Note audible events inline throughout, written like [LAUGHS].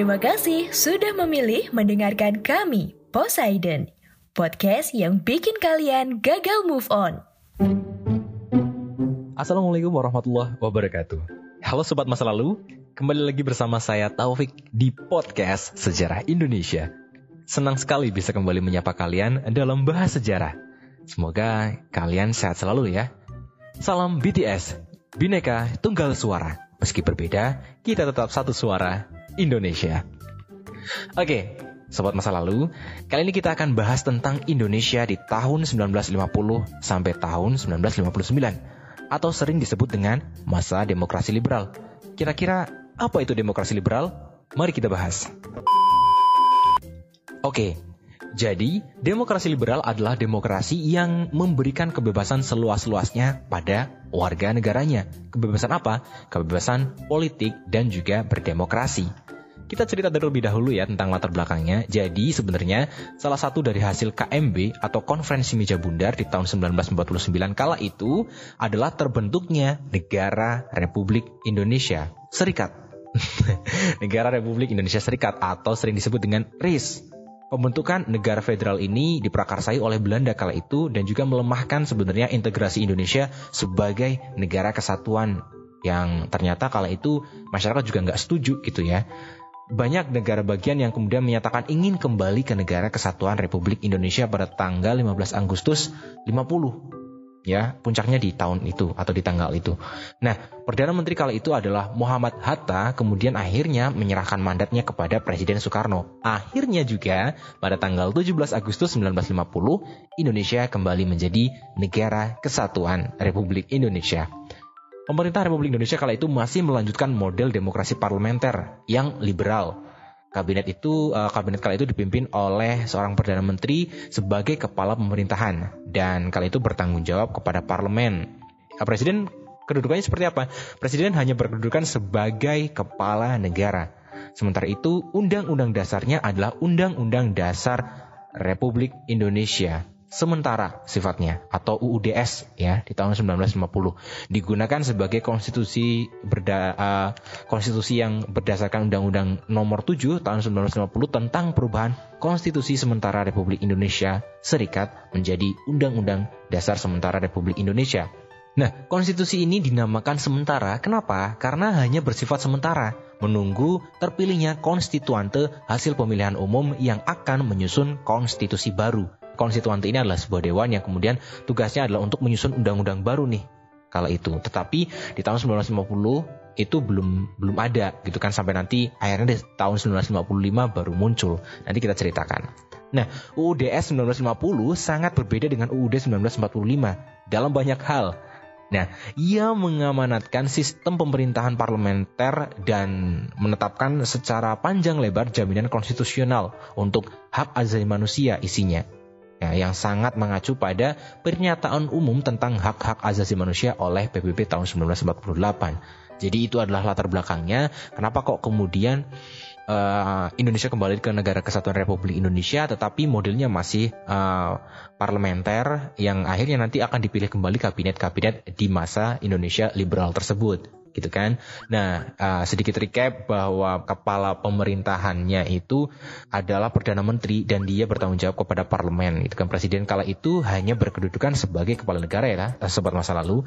Terima kasih sudah memilih mendengarkan kami, Poseidon, podcast yang bikin kalian gagal move on. Assalamualaikum warahmatullahi wabarakatuh. Halo Sobat Masa Lalu, kembali lagi bersama saya Taufik di podcast Sejarah Indonesia. Senang sekali bisa kembali menyapa kalian dalam bahas sejarah. Semoga kalian sehat selalu ya. Salam BTS, Bineka Tunggal Suara. Meski berbeda, kita tetap satu suara, Indonesia. Oke, Sobat Masa Lalu, kali ini kita akan bahas tentang Indonesia di tahun 1950 sampai tahun 1959 atau sering disebut dengan masa demokrasi liberal. Kira-kira apa itu demokrasi liberal? Mari kita bahas. Oke, jadi demokrasi liberal adalah demokrasi yang memberikan kebebasan seluas-luasnya pada warga negaranya. Kebebasan apa? Kebebasan politik dan juga berdemokrasi. Kita cerita terlebih dahulu ya tentang latar belakangnya. Jadi sebenarnya salah satu dari hasil KMB atau Konferensi Meja Bundar di tahun 1949 kala itu adalah terbentuknya Negara Republik Indonesia Serikat. [LAUGHS] Negara Republik Indonesia Serikat atau sering disebut dengan RIS. Pembentukan negara federal ini diprakarsai oleh Belanda kala itu dan juga melemahkan sebenarnya integrasi Indonesia sebagai negara kesatuan yang ternyata kala itu masyarakat juga nggak setuju gitu ya. Banyak negara bagian yang kemudian menyatakan ingin kembali ke negara kesatuan Republik Indonesia pada tanggal 15 Agustus 50 ya puncaknya di tahun itu atau di tanggal itu. Nah, perdana menteri kala itu adalah Muhammad Hatta, kemudian akhirnya menyerahkan mandatnya kepada Presiden Soekarno. Akhirnya juga pada tanggal 17 Agustus 1950 Indonesia kembali menjadi negara kesatuan Republik Indonesia. Pemerintah Republik Indonesia kala itu masih melanjutkan model demokrasi parlementer yang liberal Kabinet itu uh, kabinet kala itu dipimpin oleh seorang perdana menteri sebagai kepala pemerintahan dan kala itu bertanggung jawab kepada parlemen. Uh, presiden kedudukannya seperti apa? Presiden hanya berkedudukan sebagai kepala negara. Sementara itu, undang-undang dasarnya adalah Undang-Undang Dasar Republik Indonesia sementara sifatnya atau UUDS ya di tahun 1950 digunakan sebagai konstitusi berda, uh, konstitusi yang berdasarkan Undang-Undang Nomor 7 tahun 1950 tentang perubahan Konstitusi Sementara Republik Indonesia Serikat menjadi Undang-Undang Dasar Sementara Republik Indonesia. Nah, konstitusi ini dinamakan sementara. Kenapa? Karena hanya bersifat sementara, menunggu terpilihnya konstituante hasil pemilihan umum yang akan menyusun konstitusi baru konstituante ini adalah sebuah dewan yang kemudian tugasnya adalah untuk menyusun undang-undang baru nih kala itu. Tetapi di tahun 1950 itu belum belum ada gitu kan sampai nanti akhirnya di tahun 1955 baru muncul. Nanti kita ceritakan. Nah, UUDS 1950 sangat berbeda dengan UUD 1945 dalam banyak hal. Nah, ia mengamanatkan sistem pemerintahan parlementer dan menetapkan secara panjang lebar jaminan konstitusional untuk hak asasi manusia isinya ya, yang sangat mengacu pada pernyataan umum tentang hak-hak asasi manusia oleh PBB tahun 1948. Jadi itu adalah latar belakangnya kenapa kok kemudian uh, Indonesia kembali ke negara kesatuan Republik Indonesia tetapi modelnya masih uh, parlementer yang akhirnya nanti akan dipilih kembali kabinet-kabinet di masa Indonesia liberal tersebut gitu kan. Nah, uh, sedikit recap bahwa kepala pemerintahannya itu adalah perdana menteri dan dia bertanggung jawab kepada parlemen. Itu kan presiden kala itu hanya berkedudukan sebagai kepala negara ya, sobat masa lalu.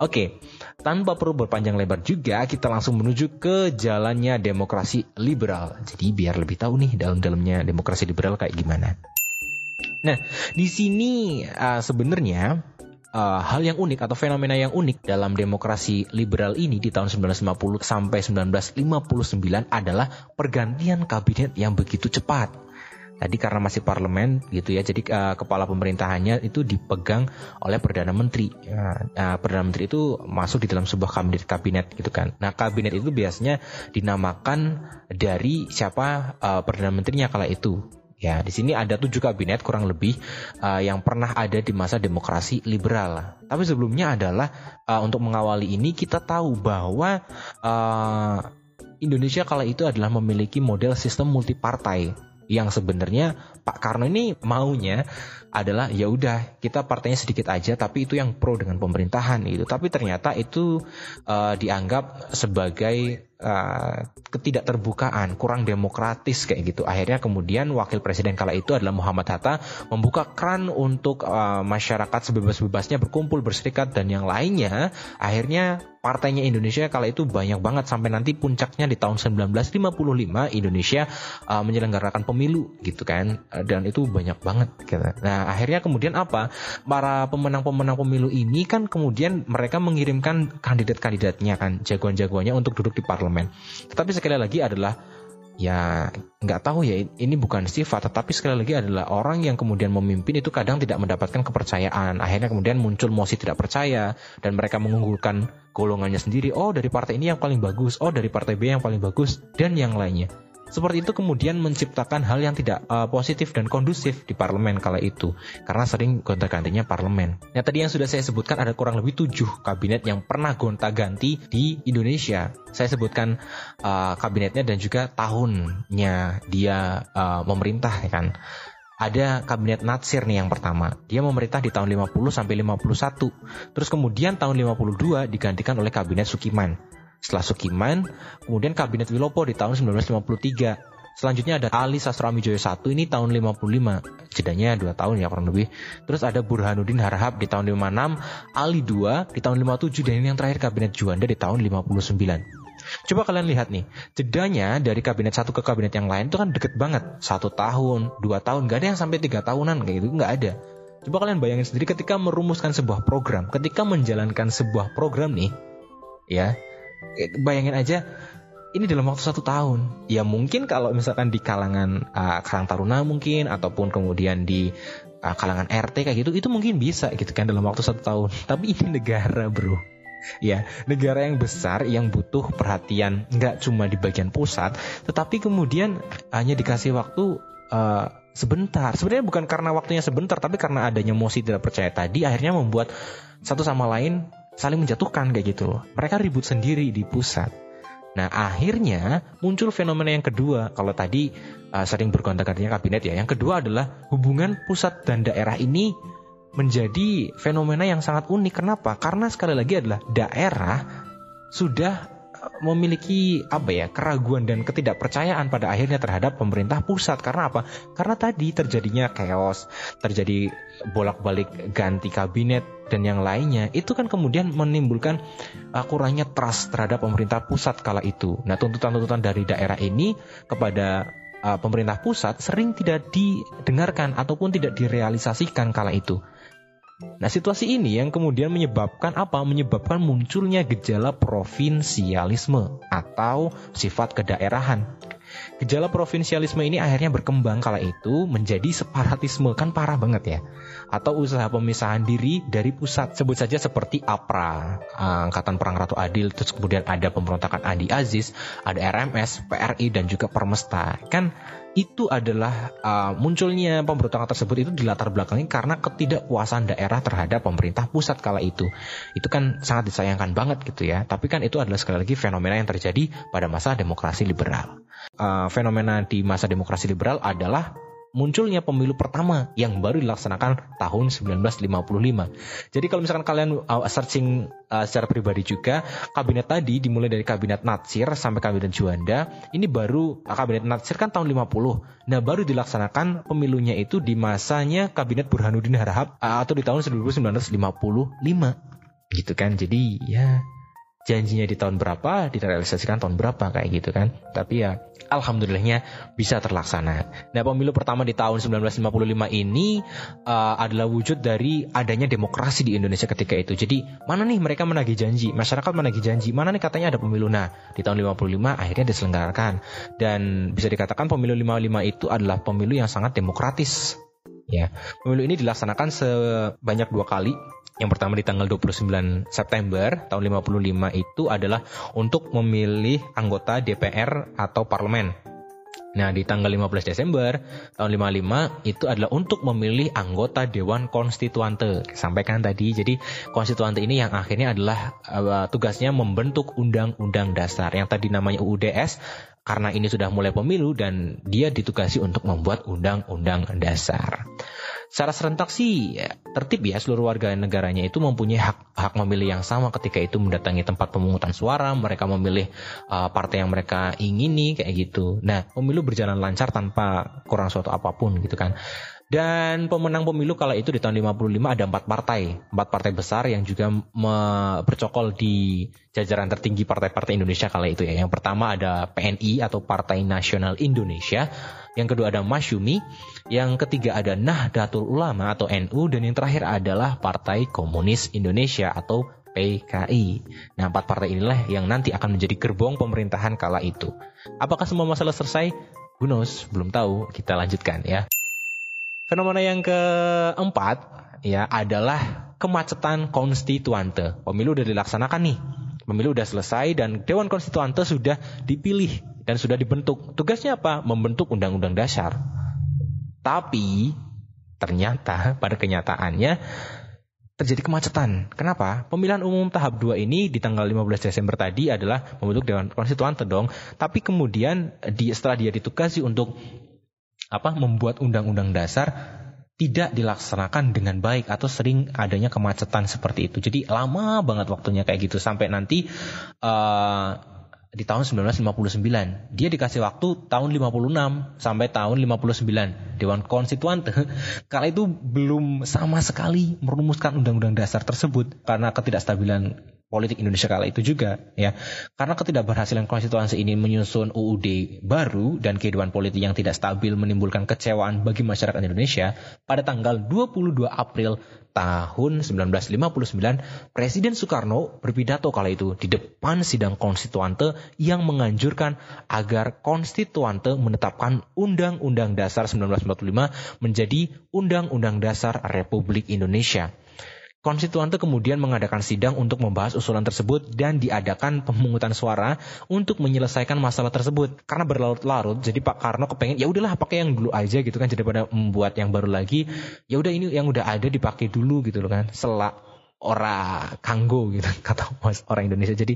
Oke, tanpa perlu berpanjang lebar juga, kita langsung menuju ke jalannya demokrasi liberal. Jadi biar lebih tahu nih dalam-dalamnya demokrasi liberal kayak gimana. Nah, di sini uh, sebenarnya uh, hal yang unik atau fenomena yang unik dalam demokrasi liberal ini di tahun 1950 sampai 1959 adalah pergantian kabinet yang begitu cepat. Tadi karena masih parlemen gitu ya, jadi uh, kepala pemerintahannya itu dipegang oleh perdana menteri. Uh, perdana menteri itu masuk di dalam sebuah kabinet kabinet gitu kan. Nah kabinet itu biasanya dinamakan dari siapa uh, perdana menterinya kala itu. Ya, di sini ada tujuh kabinet kurang lebih uh, yang pernah ada di masa demokrasi liberal. Tapi sebelumnya adalah uh, untuk mengawali ini kita tahu bahwa uh, Indonesia kala itu adalah memiliki model sistem multipartai yang sebenarnya Pak Karno ini maunya adalah ya udah kita partainya sedikit aja tapi itu yang pro dengan pemerintahan itu tapi ternyata itu uh, dianggap sebagai uh, ketidakterbukaan, kurang demokratis kayak gitu. Akhirnya kemudian wakil presiden kala itu adalah Muhammad Hatta membuka keran untuk uh, masyarakat sebebas-bebasnya berkumpul, berserikat dan yang lainnya. Akhirnya partainya Indonesia kala itu banyak banget sampai nanti puncaknya di tahun 1955 Indonesia uh, menyelenggarakan pemilu gitu kan dan itu banyak banget gitu. Nah akhirnya kemudian apa para pemenang-pemenang pemilu ini kan kemudian mereka mengirimkan kandidat-kandidatnya kan jagoan-jagoannya untuk duduk di parlemen. Tetapi sekali lagi adalah ya nggak tahu ya ini bukan sifat tetapi sekali lagi adalah orang yang kemudian memimpin itu kadang tidak mendapatkan kepercayaan. Akhirnya kemudian muncul mosi tidak percaya dan mereka mengunggulkan golongannya sendiri. Oh dari partai ini yang paling bagus oh dari partai B yang paling bagus dan yang lainnya seperti itu kemudian menciptakan hal yang tidak uh, positif dan kondusif di parlemen kala itu karena sering gonta-gantinya parlemen. Nah tadi yang sudah saya sebutkan ada kurang lebih tujuh kabinet yang pernah gonta-ganti di Indonesia. Saya sebutkan uh, kabinetnya dan juga tahunnya dia uh, memerintah ya kan. Ada kabinet Natsir nih yang pertama. Dia memerintah di tahun 50 sampai 51. Terus kemudian tahun 52 digantikan oleh kabinet Sukiman. Setelah Sukiman, kemudian Kabinet Wilopo di tahun 1953. Selanjutnya ada Ali Sastro Amijoyo 1 ini tahun 55. Jedanya 2 tahun ya kurang lebih. Terus ada Burhanuddin Harahap di tahun 56, Ali 2 di tahun 57 dan ini yang terakhir Kabinet Juanda di tahun 59. Coba kalian lihat nih, jedanya dari kabinet satu ke kabinet yang lain itu kan deket banget. Satu tahun, dua tahun, gak ada yang sampai tiga tahunan kayak gitu, nggak ada. Coba kalian bayangin sendiri ketika merumuskan sebuah program, ketika menjalankan sebuah program nih, ya, bayangin aja ini dalam waktu satu tahun. Ya mungkin kalau misalkan di kalangan uh, Karang Taruna mungkin ataupun kemudian di uh, kalangan RT kayak gitu itu mungkin bisa gitu kan dalam waktu satu tahun. [LAUGHS] Tapi ini negara bro. Ya, negara yang besar yang butuh perhatian nggak cuma di bagian pusat, tetapi kemudian hanya dikasih waktu uh, sebentar. Sebenarnya bukan karena waktunya sebentar, tapi karena adanya mosi tidak percaya tadi, akhirnya membuat satu sama lain saling menjatuhkan kayak gitu. Mereka ribut sendiri di pusat. Nah akhirnya muncul fenomena yang kedua. Kalau tadi uh, sering bergonta-gantinya kabinet ya. Yang kedua adalah hubungan pusat dan daerah ini menjadi fenomena yang sangat unik. Kenapa? Karena sekali lagi adalah daerah sudah memiliki apa ya keraguan dan ketidakpercayaan pada akhirnya terhadap pemerintah pusat karena apa? Karena tadi terjadinya chaos, terjadi bolak-balik ganti kabinet dan yang lainnya itu kan kemudian menimbulkan uh, kurangnya trust terhadap pemerintah pusat kala itu. Nah, tuntutan-tuntutan dari daerah ini kepada uh, pemerintah pusat sering tidak didengarkan ataupun tidak direalisasikan kala itu. Nah, situasi ini yang kemudian menyebabkan apa? Menyebabkan munculnya gejala provinsialisme atau sifat kedaerahan. Gejala provinsialisme ini akhirnya berkembang kala itu menjadi separatisme, kan parah banget ya. Atau usaha pemisahan diri dari pusat. Sebut saja seperti APRA, Angkatan Perang Ratu Adil, terus kemudian ada pemberontakan Andi Aziz, ada RMS, PRI dan juga Permesta. Kan itu adalah uh, munculnya pemberontakan tersebut itu dilatar belakangi karena ketidakpuasan daerah terhadap pemerintah pusat kala itu. Itu kan sangat disayangkan banget gitu ya. Tapi kan itu adalah sekali lagi fenomena yang terjadi pada masa demokrasi liberal. Uh, fenomena di masa demokrasi liberal adalah munculnya pemilu pertama yang baru dilaksanakan tahun 1955. Jadi kalau misalkan kalian uh, searching uh, secara pribadi juga, kabinet tadi dimulai dari kabinet Natsir sampai kabinet Juanda, ini baru uh, kabinet Natsir kan tahun 50. Nah, baru dilaksanakan pemilunya itu di masanya kabinet Burhanuddin Harahap atau di tahun 1955. Gitu kan. Jadi ya janjinya di tahun berapa direalisasikan tahun berapa kayak gitu kan. Tapi ya alhamdulillahnya bisa terlaksana. Nah pemilu pertama di tahun 1955 ini uh, adalah wujud dari adanya demokrasi di Indonesia ketika itu. Jadi mana nih mereka menagih janji? Masyarakat menagih janji. Mana nih katanya ada pemilu? Nah di tahun 55 akhirnya diselenggarakan. Dan bisa dikatakan pemilu 55 itu adalah pemilu yang sangat demokratis ya pemilu ini dilaksanakan sebanyak dua kali yang pertama di tanggal 29 September tahun 55 itu adalah untuk memilih anggota DPR atau parlemen. Nah, di tanggal 15 Desember tahun 55 itu adalah untuk memilih anggota Dewan Konstituante. Sampaikan tadi, jadi konstituante ini yang akhirnya adalah uh, tugasnya membentuk undang-undang dasar yang tadi namanya UUDS karena ini sudah mulai pemilu dan dia ditugasi untuk membuat undang-undang dasar. Secara serentak sih ya, tertib ya seluruh warga negaranya itu mempunyai hak hak memilih yang sama ketika itu mendatangi tempat pemungutan suara, mereka memilih uh, partai yang mereka ingini kayak gitu. Nah, pemilu berjalan lancar tanpa kurang suatu apa pun gitu kan. Dan pemenang pemilu kala itu di tahun 55 ada empat partai, empat partai besar yang juga bercokol di jajaran tertinggi partai-partai Indonesia kala itu ya. Yang pertama ada PNI atau Partai Nasional Indonesia, yang kedua ada Masyumi, yang ketiga ada Nahdlatul Ulama atau NU, dan yang terakhir adalah Partai Komunis Indonesia atau PKI. Nah, empat partai inilah yang nanti akan menjadi gerbong pemerintahan kala itu. Apakah semua masalah selesai? Who? Belum tahu. Kita lanjutkan ya. Fenomena yang keempat ya adalah kemacetan konstituante. Pemilu sudah dilaksanakan nih. Pemilu sudah selesai dan Dewan Konstituante sudah dipilih dan sudah dibentuk. Tugasnya apa? Membentuk undang-undang dasar. Tapi ternyata pada kenyataannya terjadi kemacetan. Kenapa? Pemilihan umum tahap 2 ini di tanggal 15 Desember tadi adalah membentuk Dewan Konstituante dong. Tapi kemudian di, setelah dia ditugasi untuk apa membuat undang-undang dasar tidak dilaksanakan dengan baik atau sering adanya kemacetan seperti itu. Jadi lama banget waktunya kayak gitu sampai nanti uh, di tahun 1959. Dia dikasih waktu tahun 56 sampai tahun 59. Dewan Konstituante [LAUGHS] kala itu belum sama sekali merumuskan undang-undang dasar tersebut karena ketidakstabilan politik Indonesia kala itu juga ya. Karena ketidakberhasilan konstitusi ini menyusun UUD baru dan kehidupan politik yang tidak stabil menimbulkan kecewaan bagi masyarakat Indonesia, pada tanggal 22 April tahun 1959, Presiden Soekarno berpidato kala itu di depan sidang konstituante yang menganjurkan agar konstituante menetapkan Undang-Undang Dasar 1945 menjadi Undang-Undang Dasar Republik Indonesia. Konstituante kemudian mengadakan sidang untuk membahas usulan tersebut dan diadakan pemungutan suara untuk menyelesaikan masalah tersebut. Karena berlarut-larut, jadi Pak Karno kepengen ya udahlah pakai yang dulu aja gitu kan daripada membuat yang baru lagi. Ya udah ini yang udah ada dipakai dulu gitu loh kan. Selak ora kanggo gitu [LAUGHS] kata orang Indonesia. Jadi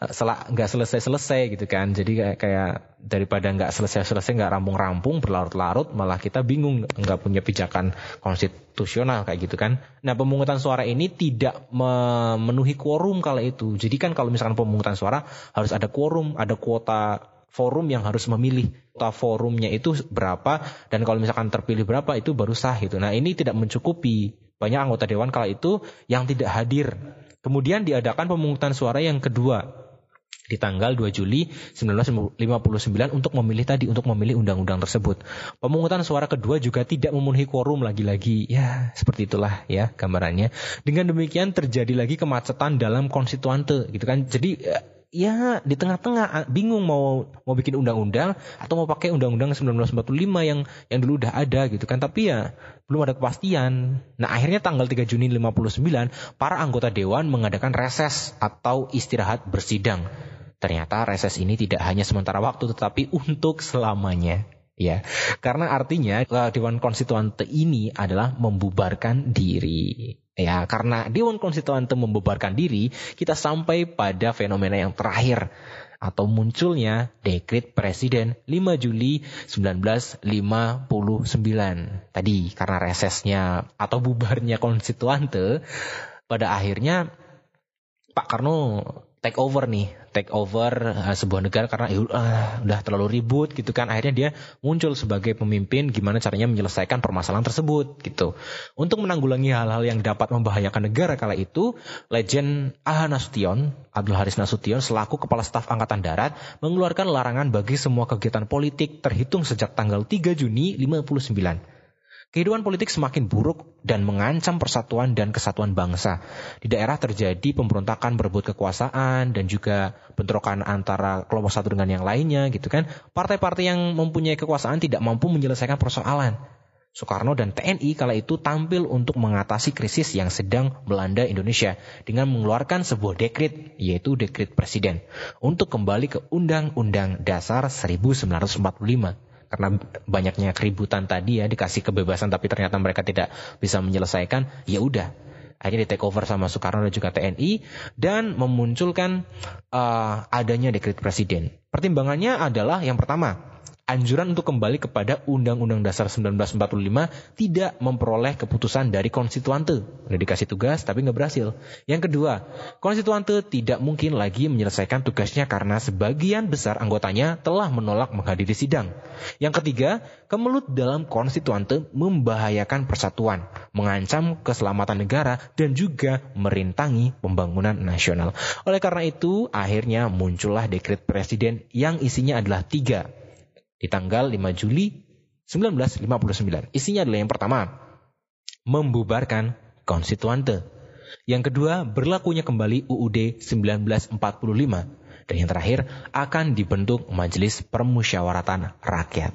eh, selak nggak selesai selesai gitu kan. Jadi kayak, kayak daripada nggak selesai selesai nggak rampung rampung berlarut-larut malah kita bingung nggak punya pijakan konstitusional kayak gitu kan. Nah pemungutan suara ini tidak memenuhi quorum kala itu. Jadi kan kalau misalkan pemungutan suara harus ada quorum ada kuota forum yang harus memilih kuota forumnya itu berapa dan kalau misalkan terpilih berapa itu baru sah gitu. Nah ini tidak mencukupi banyak anggota dewan kala itu yang tidak hadir. Kemudian diadakan pemungutan suara yang kedua di tanggal 2 Juli 1959 untuk memilih tadi untuk memilih undang-undang tersebut. Pemungutan suara kedua juga tidak memenuhi quorum lagi-lagi. Ya, seperti itulah ya gambarannya. Dengan demikian terjadi lagi kemacetan dalam konstituante gitu kan. Jadi ya di tengah-tengah bingung mau mau bikin undang-undang atau mau pakai undang-undang 1945 yang yang dulu udah ada gitu kan tapi ya belum ada kepastian. Nah, akhirnya tanggal 3 Juni 59 para anggota dewan mengadakan reses atau istirahat bersidang. Ternyata reses ini tidak hanya sementara waktu tetapi untuk selamanya. Ya, karena artinya Dewan Konstituante ini adalah membubarkan diri. Ya, karena Dewan Konstituante membubarkan diri, kita sampai pada fenomena yang terakhir atau munculnya dekrit Presiden 5 Juli 1959. Tadi karena resesnya atau bubarnya konstituante, pada akhirnya Pak Karno take over nih, take over uh, sebuah negara karena uh, udah terlalu ribut gitu kan. Akhirnya dia muncul sebagai pemimpin gimana caranya menyelesaikan permasalahan tersebut gitu. Untuk menanggulangi hal-hal yang dapat membahayakan negara kala itu, legend Ah Nasution, Abdul Haris Nasution selaku kepala staf angkatan darat mengeluarkan larangan bagi semua kegiatan politik terhitung sejak tanggal 3 Juni 59 Kehidupan politik semakin buruk dan mengancam persatuan dan kesatuan bangsa. Di daerah terjadi pemberontakan berebut kekuasaan dan juga bentrokan antara kelompok satu dengan yang lainnya gitu kan. Partai-partai yang mempunyai kekuasaan tidak mampu menyelesaikan persoalan. Soekarno dan TNI kala itu tampil untuk mengatasi krisis yang sedang melanda Indonesia dengan mengeluarkan sebuah dekrit, yaitu dekrit presiden, untuk kembali ke Undang-Undang Dasar 1945 karena banyaknya keributan tadi ya dikasih kebebasan tapi ternyata mereka tidak bisa menyelesaikan ya udah. Akhirnya di take over sama Soekarno dan juga TNI dan memunculkan uh, adanya dekret presiden. Pertimbangannya adalah yang pertama anjuran untuk kembali kepada Undang-Undang Dasar 1945 tidak memperoleh keputusan dari konstituante. Udah dikasih tugas tapi nggak berhasil. Yang kedua, konstituante tidak mungkin lagi menyelesaikan tugasnya karena sebagian besar anggotanya telah menolak menghadiri sidang. Yang ketiga, kemelut dalam konstituante membahayakan persatuan, mengancam keselamatan negara, dan juga merintangi pembangunan nasional. Oleh karena itu, akhirnya muncullah dekret presiden yang isinya adalah tiga di tanggal 5 Juli 1959. Isinya adalah yang pertama, membubarkan konstituante. Yang kedua, berlakunya kembali UUD 1945. Dan yang terakhir, akan dibentuk Majelis Permusyawaratan Rakyat.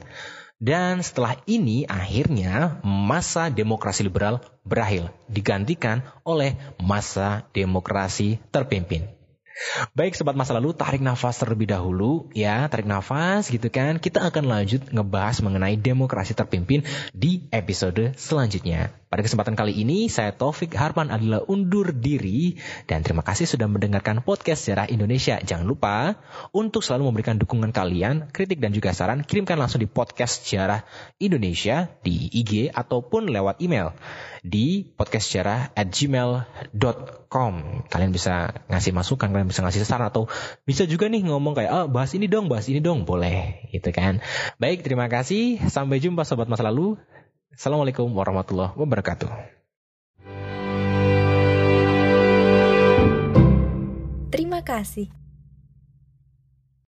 Dan setelah ini akhirnya masa demokrasi liberal berakhir, digantikan oleh masa demokrasi terpimpin. Baik sobat masa lalu, tarik nafas terlebih dahulu ya, tarik nafas gitu kan. Kita akan lanjut ngebahas mengenai demokrasi terpimpin di episode selanjutnya. Pada kesempatan kali ini, saya Taufik Harpan adalah undur diri dan terima kasih sudah mendengarkan podcast Sejarah Indonesia. Jangan lupa untuk selalu memberikan dukungan kalian, kritik dan juga saran, kirimkan langsung di podcast Sejarah Indonesia di IG ataupun lewat email di podcastsejarah at gmail.com. Kalian bisa ngasih masukan, kalian bisa ngasih saran atau bisa juga nih ngomong kayak, oh bahas ini dong, bahas ini dong, boleh gitu kan. Baik, terima kasih. Sampai jumpa sobat masa lalu. Assalamualaikum warahmatullahi wabarakatuh. Terima kasih.